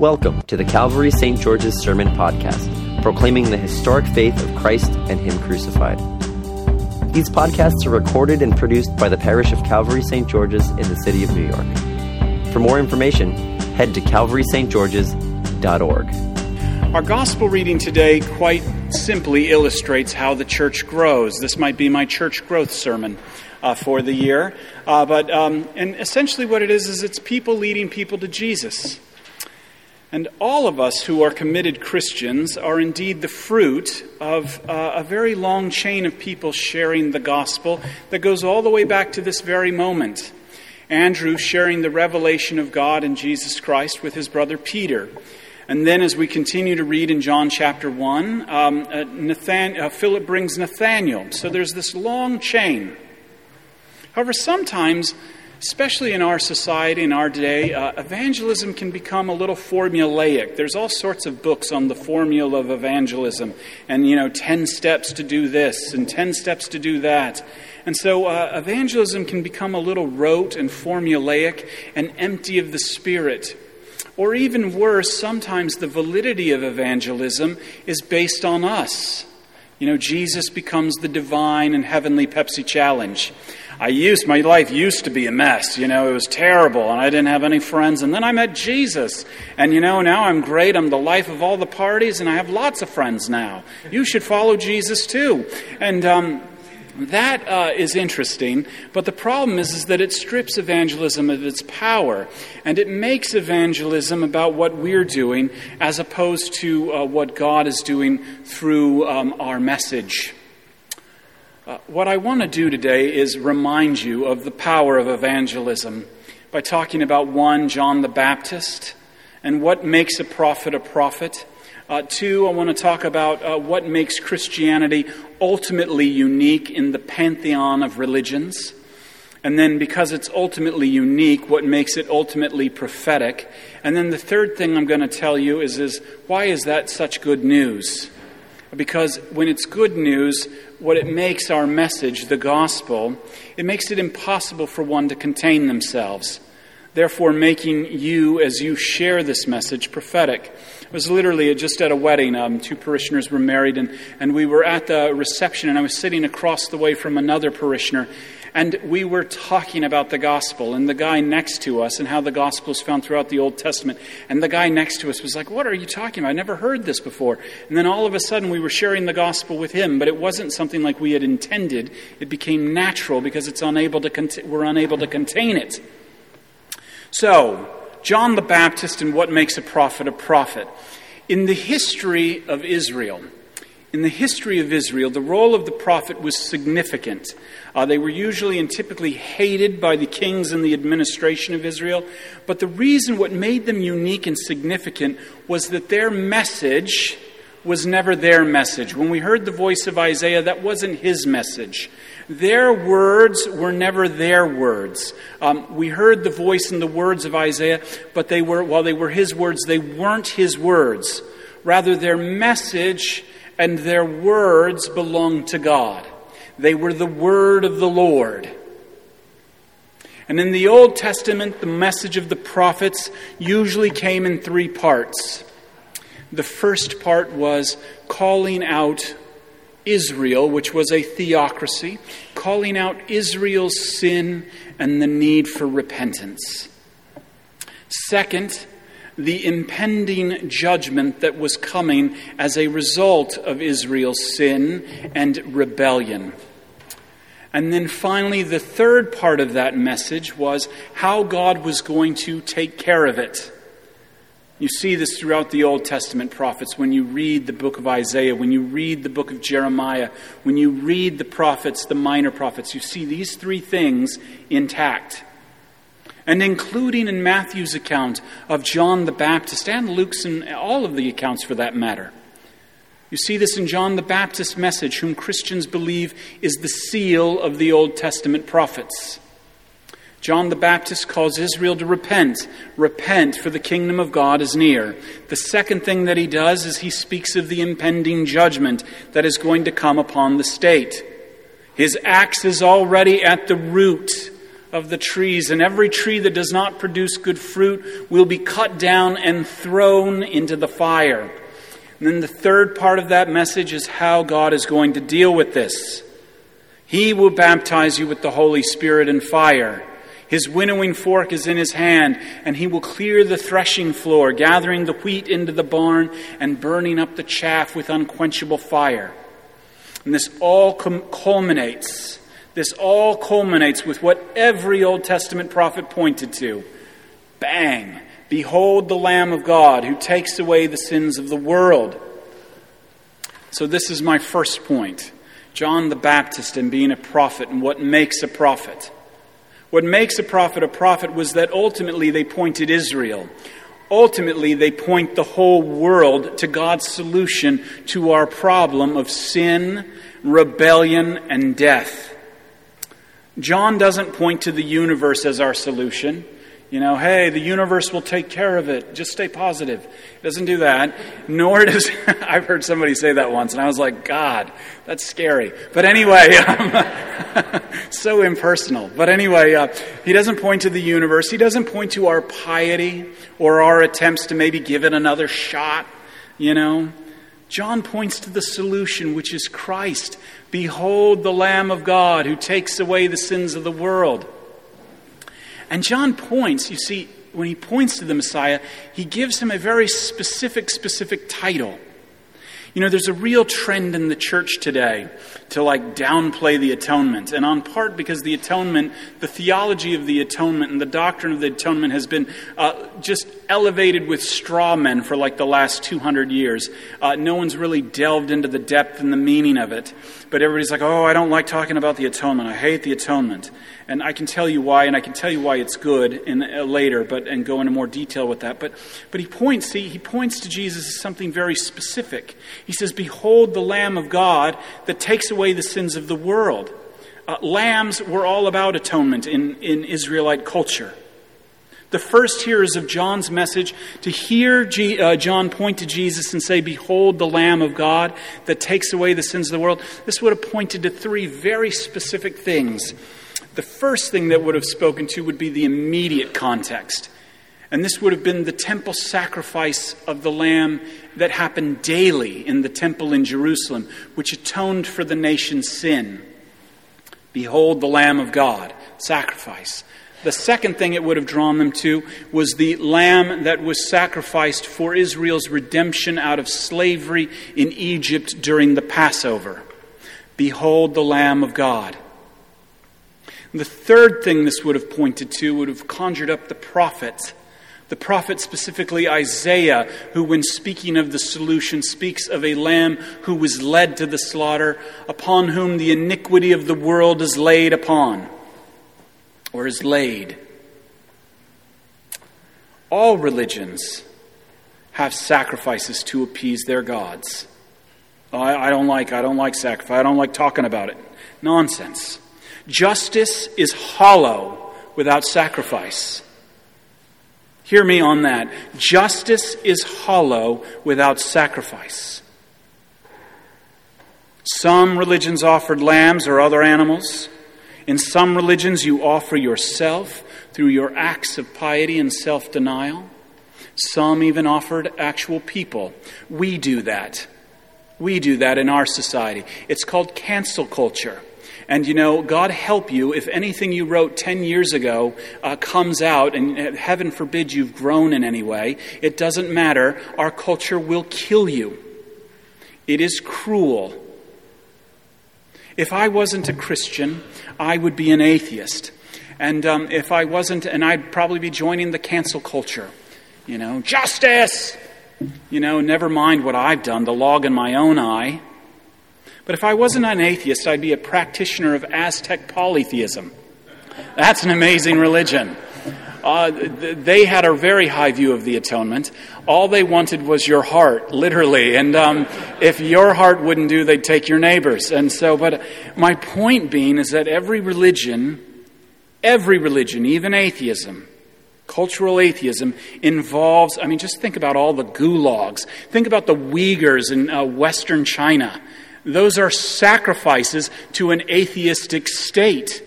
Welcome to the Calvary St. George's Sermon Podcast, proclaiming the historic faith of Christ and Him crucified. These podcasts are recorded and produced by the parish of Calvary St. George's in the city of New York. For more information, head to calvarystgeorges.org. Our gospel reading today quite simply illustrates how the church grows. This might be my church growth sermon uh, for the year. Uh, but um, and essentially, what it is is it's people leading people to Jesus. And all of us who are committed Christians are indeed the fruit of uh, a very long chain of people sharing the gospel that goes all the way back to this very moment. Andrew sharing the revelation of God and Jesus Christ with his brother Peter. And then, as we continue to read in John chapter 1, um, uh, Nathan, uh, Philip brings Nathanael. So there's this long chain. However, sometimes especially in our society, in our day, uh, evangelism can become a little formulaic. There's all sorts of books on the formula of evangelism, and, you know, 10 steps to do this and 10 steps to do that. And so uh, evangelism can become a little rote and formulaic and empty of the Spirit. Or even worse, sometimes the validity of evangelism is based on us. You know, Jesus becomes the divine and heavenly Pepsi challenge. I used, my life used to be a mess. You know, it was terrible and I didn't have any friends. And then I met Jesus. And you know, now I'm great. I'm the life of all the parties and I have lots of friends now. You should follow Jesus too. And, um, that uh, is interesting, but the problem is, is that it strips evangelism of its power, and it makes evangelism about what we're doing as opposed to uh, what God is doing through um, our message. Uh, what I want to do today is remind you of the power of evangelism by talking about one, John the Baptist, and what makes a prophet a prophet. Uh, two, I want to talk about uh, what makes Christianity ultimately unique in the pantheon of religions. And then, because it's ultimately unique, what makes it ultimately prophetic. And then the third thing I'm going to tell you is, is why is that such good news? Because when it's good news, what it makes our message, the gospel, it makes it impossible for one to contain themselves, therefore making you, as you share this message, prophetic. It was literally just at a wedding. Um, two parishioners were married, and, and we were at the reception, and I was sitting across the way from another parishioner, and we were talking about the gospel and the guy next to us and how the gospel is found throughout the Old Testament. And the guy next to us was like, What are you talking about? I never heard this before. And then all of a sudden we were sharing the gospel with him, but it wasn't something like we had intended. It became natural because it's unable to cont- we're unable to contain it. So, John the Baptist and what makes a prophet a prophet. In the history of Israel, in the history of Israel, the role of the prophet was significant. Uh, they were usually and typically hated by the kings and the administration of Israel. But the reason what made them unique and significant was that their message was never their message. When we heard the voice of Isaiah, that wasn't his message. Their words were never their words. Um, we heard the voice and the words of Isaiah, but they were, while they were his words, they weren't his words. Rather, their message and their words belonged to God. They were the word of the Lord. And in the Old Testament, the message of the prophets usually came in three parts. The first part was calling out Israel, which was a theocracy, calling out Israel's sin and the need for repentance. Second, the impending judgment that was coming as a result of Israel's sin and rebellion. And then finally, the third part of that message was how God was going to take care of it. You see this throughout the Old Testament prophets when you read the book of Isaiah, when you read the book of Jeremiah, when you read the prophets, the minor prophets. You see these three things intact and including in Matthew's account of John the Baptist and Luke's and all of the accounts for that matter. You see this in John the Baptist's message, whom Christians believe is the seal of the Old Testament prophets. John the Baptist calls Israel to repent. Repent, for the kingdom of God is near. The second thing that he does is he speaks of the impending judgment that is going to come upon the state. His axe is already at the root of the trees, and every tree that does not produce good fruit will be cut down and thrown into the fire. And then the third part of that message is how God is going to deal with this. He will baptize you with the Holy Spirit and fire. His winnowing fork is in his hand, and he will clear the threshing floor, gathering the wheat into the barn and burning up the chaff with unquenchable fire. And this all culminates, this all culminates with what every Old Testament prophet pointed to. Bang! Behold the Lamb of God who takes away the sins of the world. So, this is my first point John the Baptist and being a prophet and what makes a prophet. What makes a prophet a prophet was that ultimately they pointed Israel. Ultimately, they point the whole world to God's solution to our problem of sin, rebellion, and death. John doesn't point to the universe as our solution. You know, hey, the universe will take care of it. Just stay positive. It doesn't do that. Nor does, I've heard somebody say that once, and I was like, God, that's scary. But anyway, um, so impersonal. But anyway, uh, he doesn't point to the universe. He doesn't point to our piety or our attempts to maybe give it another shot, you know. John points to the solution, which is Christ. Behold the Lamb of God who takes away the sins of the world. And John points, you see, when he points to the Messiah, he gives him a very specific, specific title. You know, there's a real trend in the church today to like downplay the atonement. And on part because the atonement, the theology of the atonement and the doctrine of the atonement has been uh, just elevated with straw men for like the last 200 years. Uh, no one's really delved into the depth and the meaning of it. But everybody's like, oh, I don't like talking about the atonement. I hate the atonement. And I can tell you why, and I can tell you why it's good in, uh, later, but and go into more detail with that. But, but he points, see, he points to Jesus as something very specific. He says, Behold the Lamb of God that takes away the sins of the world. Uh, lambs were all about atonement in, in Israelite culture. The first hearers of John's message to hear G, uh, John point to Jesus and say, Behold the Lamb of God that takes away the sins of the world, this would have pointed to three very specific things the first thing that would have spoken to would be the immediate context. And this would have been the temple sacrifice of the lamb that happened daily in the temple in Jerusalem, which atoned for the nation's sin. Behold the Lamb of God, sacrifice. The second thing it would have drawn them to was the lamb that was sacrificed for Israel's redemption out of slavery in Egypt during the Passover. Behold the Lamb of God. The third thing this would have pointed to would have conjured up the prophets. The prophet, specifically Isaiah, who, when speaking of the solution, speaks of a lamb who was led to the slaughter, upon whom the iniquity of the world is laid upon, or is laid. All religions have sacrifices to appease their gods. Oh, I, I don't like I don't like sacrifice. I don't like talking about it. Nonsense. Justice is hollow without sacrifice. Hear me on that. Justice is hollow without sacrifice. Some religions offered lambs or other animals. In some religions, you offer yourself through your acts of piety and self denial. Some even offered actual people. We do that. We do that in our society. It's called cancel culture. And you know, God help you if anything you wrote 10 years ago uh, comes out, and uh, heaven forbid you've grown in any way. It doesn't matter. Our culture will kill you. It is cruel. If I wasn't a Christian, I would be an atheist. And um, if I wasn't, and I'd probably be joining the cancel culture. You know, justice! You know, never mind what I've done, the log in my own eye. But if I wasn't an atheist, I'd be a practitioner of Aztec polytheism. That's an amazing religion. Uh, they had a very high view of the atonement. All they wanted was your heart, literally. And um, if your heart wouldn't do, they'd take your neighbor's. And so, but my point being is that every religion, every religion, even atheism, cultural atheism involves, I mean, just think about all the gulags. Think about the Uyghurs in uh, Western China. Those are sacrifices to an atheistic state.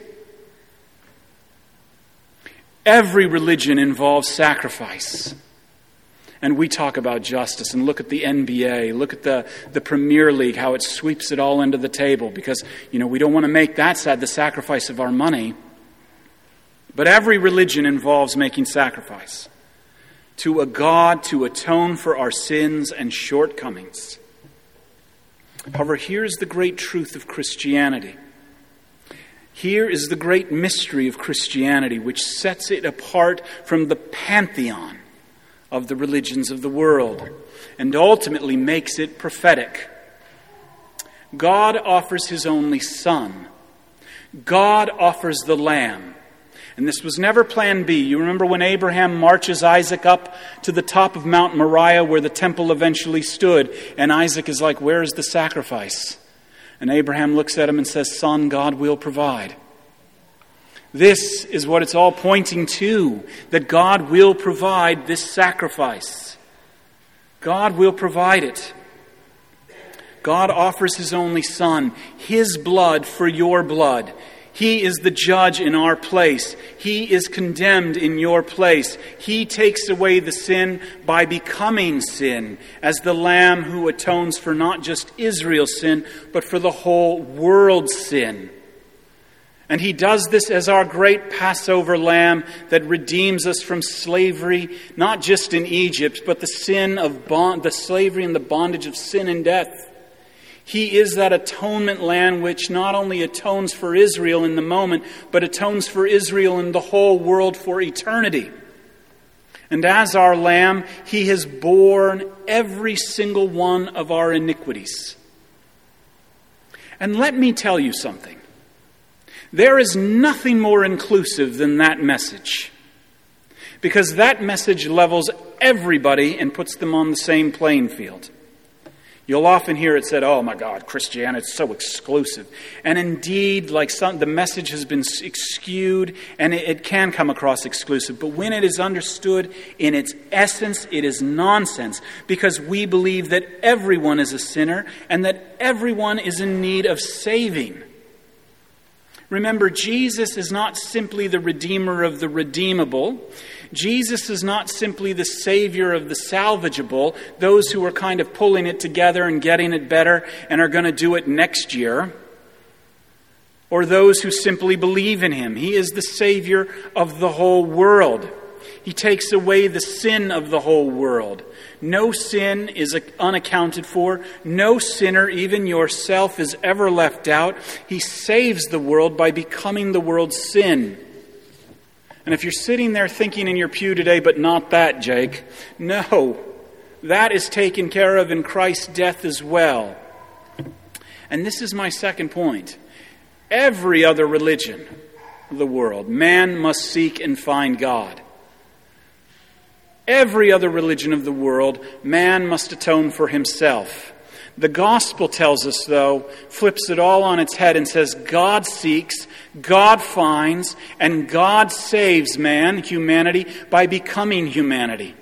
Every religion involves sacrifice. And we talk about justice and look at the NBA, look at the, the Premier League, how it sweeps it all under the table because, you know, we don't want to make that sad the sacrifice of our money. But every religion involves making sacrifice to a God to atone for our sins and shortcomings. However, here's the great truth of Christianity. Here is the great mystery of Christianity, which sets it apart from the pantheon of the religions of the world and ultimately makes it prophetic. God offers his only Son. God offers the Lamb. And this was never plan B. You remember when Abraham marches Isaac up to the top of Mount Moriah where the temple eventually stood, and Isaac is like, Where is the sacrifice? And Abraham looks at him and says, Son, God will provide. This is what it's all pointing to that God will provide this sacrifice. God will provide it. God offers His only Son, His blood for your blood. He is the judge in our place. He is condemned in your place. He takes away the sin by becoming sin as the Lamb who atones for not just Israel's sin, but for the whole world's sin. And he does this as our great Passover lamb that redeems us from slavery, not just in Egypt, but the sin of bond, the slavery and the bondage of sin and death. He is that atonement lamb which not only atones for Israel in the moment, but atones for Israel and the whole world for eternity. And as our lamb, he has borne every single one of our iniquities. And let me tell you something. There is nothing more inclusive than that message. Because that message levels everybody and puts them on the same playing field. You'll often hear it said, oh my God, Christianity is so exclusive. And indeed, like some, the message has been skewed and it, it can come across exclusive. But when it is understood in its essence, it is nonsense because we believe that everyone is a sinner and that everyone is in need of saving. Remember, Jesus is not simply the Redeemer of the redeemable. Jesus is not simply the Savior of the salvageable, those who are kind of pulling it together and getting it better and are going to do it next year, or those who simply believe in Him. He is the Savior of the whole world. He takes away the sin of the whole world. No sin is unaccounted for. No sinner, even yourself, is ever left out. He saves the world by becoming the world's sin. And if you're sitting there thinking in your pew today, but not that, Jake, no, that is taken care of in Christ's death as well. And this is my second point. Every other religion of the world, man must seek and find God every other religion of the world, man must atone for himself. The gospel tells us, though, flips it all on its head and says God seeks, God finds, and God saves man, humanity, by becoming humanity.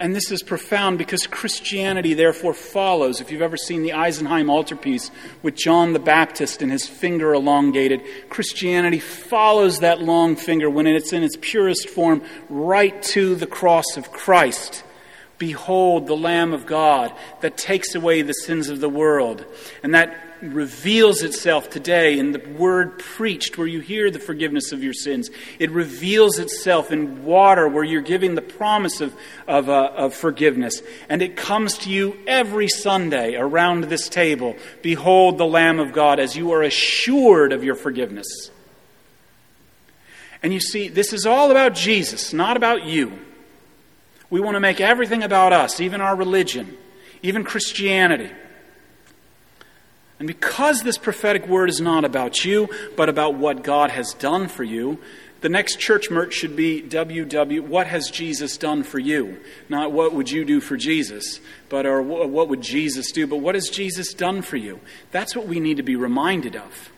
And this is profound because Christianity, therefore, follows. If you've ever seen the Isenheim altarpiece with John the Baptist and his finger elongated, Christianity follows that long finger when it's in its purest form right to the cross of Christ. Behold the Lamb of God that takes away the sins of the world. And that reveals itself today in the word preached where you hear the forgiveness of your sins. It reveals itself in water where you're giving the promise of, of, uh, of forgiveness. And it comes to you every Sunday around this table. Behold the Lamb of God as you are assured of your forgiveness. And you see, this is all about Jesus, not about you. We want to make everything about us, even our religion, even Christianity. And because this prophetic word is not about you, but about what God has done for you, the next church merch should be WW, what has Jesus done for you? Not what would you do for Jesus, but or what would Jesus do, but what has Jesus done for you? That's what we need to be reminded of.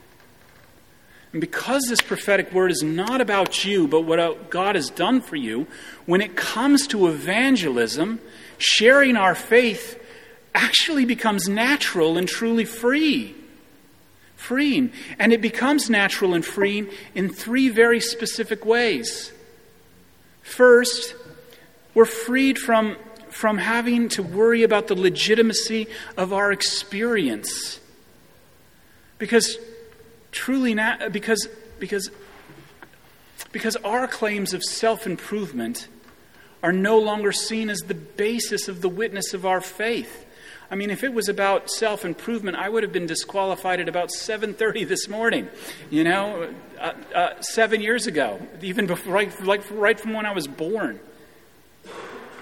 And because this prophetic word is not about you, but what God has done for you, when it comes to evangelism, sharing our faith actually becomes natural and truly free. freeing. And it becomes natural and freeing in three very specific ways. First, we're freed from, from having to worry about the legitimacy of our experience. Because truly, na- because, because, because our claims of self improvement are no longer seen as the basis of the witness of our faith. I mean, if it was about self improvement, I would have been disqualified at about 7:30 this morning. You know, uh, uh, seven years ago, even before, right, like right from when I was born.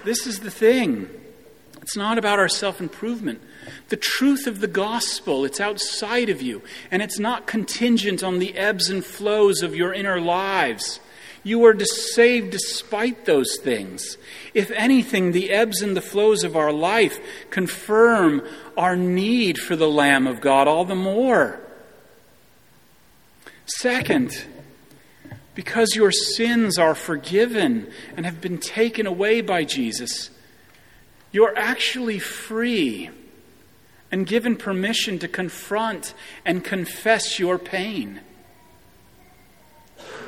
This is the thing. It's not about our self improvement. The truth of the gospel, it's outside of you, and it's not contingent on the ebbs and flows of your inner lives. You are saved despite those things. If anything, the ebbs and the flows of our life confirm our need for the Lamb of God all the more. Second, because your sins are forgiven and have been taken away by Jesus, you're actually free and given permission to confront and confess your pain.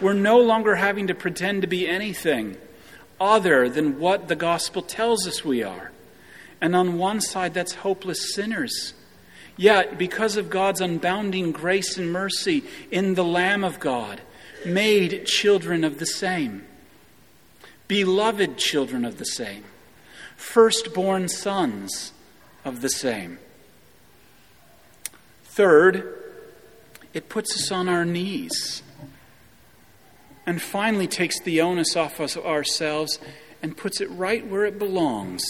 We're no longer having to pretend to be anything other than what the gospel tells us we are. And on one side, that's hopeless sinners. Yet, because of God's unbounding grace and mercy in the Lamb of God, made children of the same, beloved children of the same, firstborn sons of the same. Third, it puts us on our knees and finally takes the onus off us ourselves and puts it right where it belongs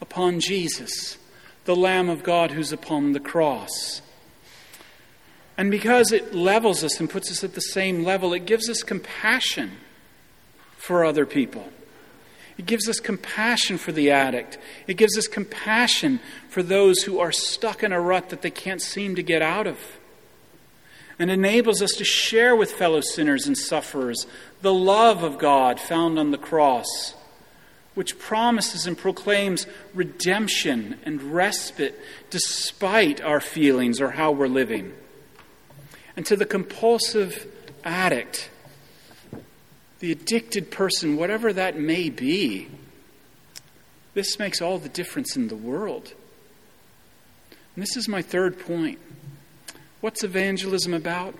upon Jesus, the Lamb of God who's upon the cross. And because it levels us and puts us at the same level, it gives us compassion for other people. It gives us compassion for the addict. It gives us compassion for those who are stuck in a rut that they can't seem to get out of and enables us to share with fellow sinners and sufferers the love of God found on the cross, which promises and proclaims redemption and respite despite our feelings or how we're living. And to the compulsive addict, the addicted person, whatever that may be, this makes all the difference in the world. And this is my third point. What's evangelism about?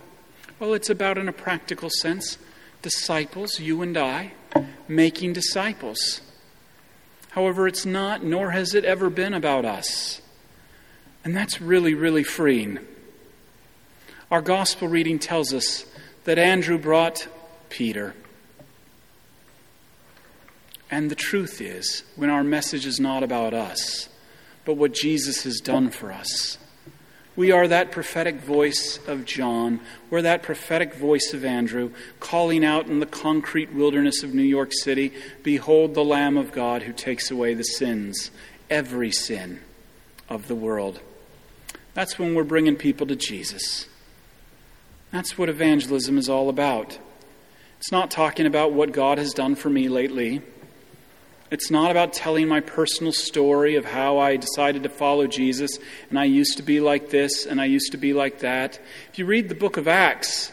Well, it's about, in a practical sense, disciples, you and I, making disciples. However, it's not, nor has it ever been about us. And that's really, really freeing. Our gospel reading tells us that Andrew brought Peter. And the truth is, when our message is not about us, but what Jesus has done for us, we are that prophetic voice of John. We're that prophetic voice of Andrew, calling out in the concrete wilderness of New York City Behold the Lamb of God who takes away the sins, every sin of the world. That's when we're bringing people to Jesus. That's what evangelism is all about. It's not talking about what God has done for me lately. It's not about telling my personal story of how I decided to follow Jesus and I used to be like this and I used to be like that. If you read the book of Acts,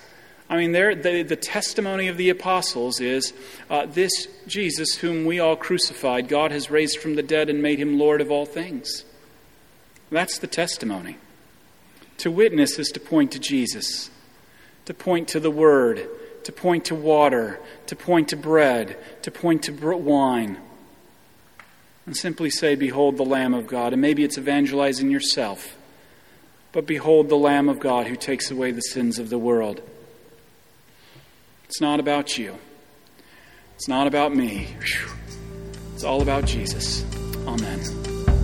I mean, the, the testimony of the apostles is uh, this Jesus, whom we all crucified, God has raised from the dead and made him Lord of all things. That's the testimony. To witness is to point to Jesus, to point to the Word, to point to water, to point to bread, to point to wine and simply say, Behold the Lamb of God. And maybe it's evangelizing yourself. But behold the Lamb of God who takes away the sins of the world. It's not about you. It's not about me. It's all about Jesus. Amen.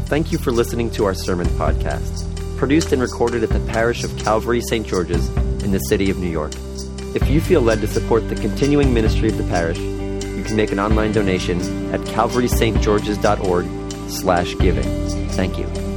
Thank you for listening to our sermon podcast, produced and recorded at the parish of Calvary St. George's in the city of New York. If you feel led to support the continuing ministry of the parish, you can make an online donation at calvarystgeorges.org slash giving. Thank you.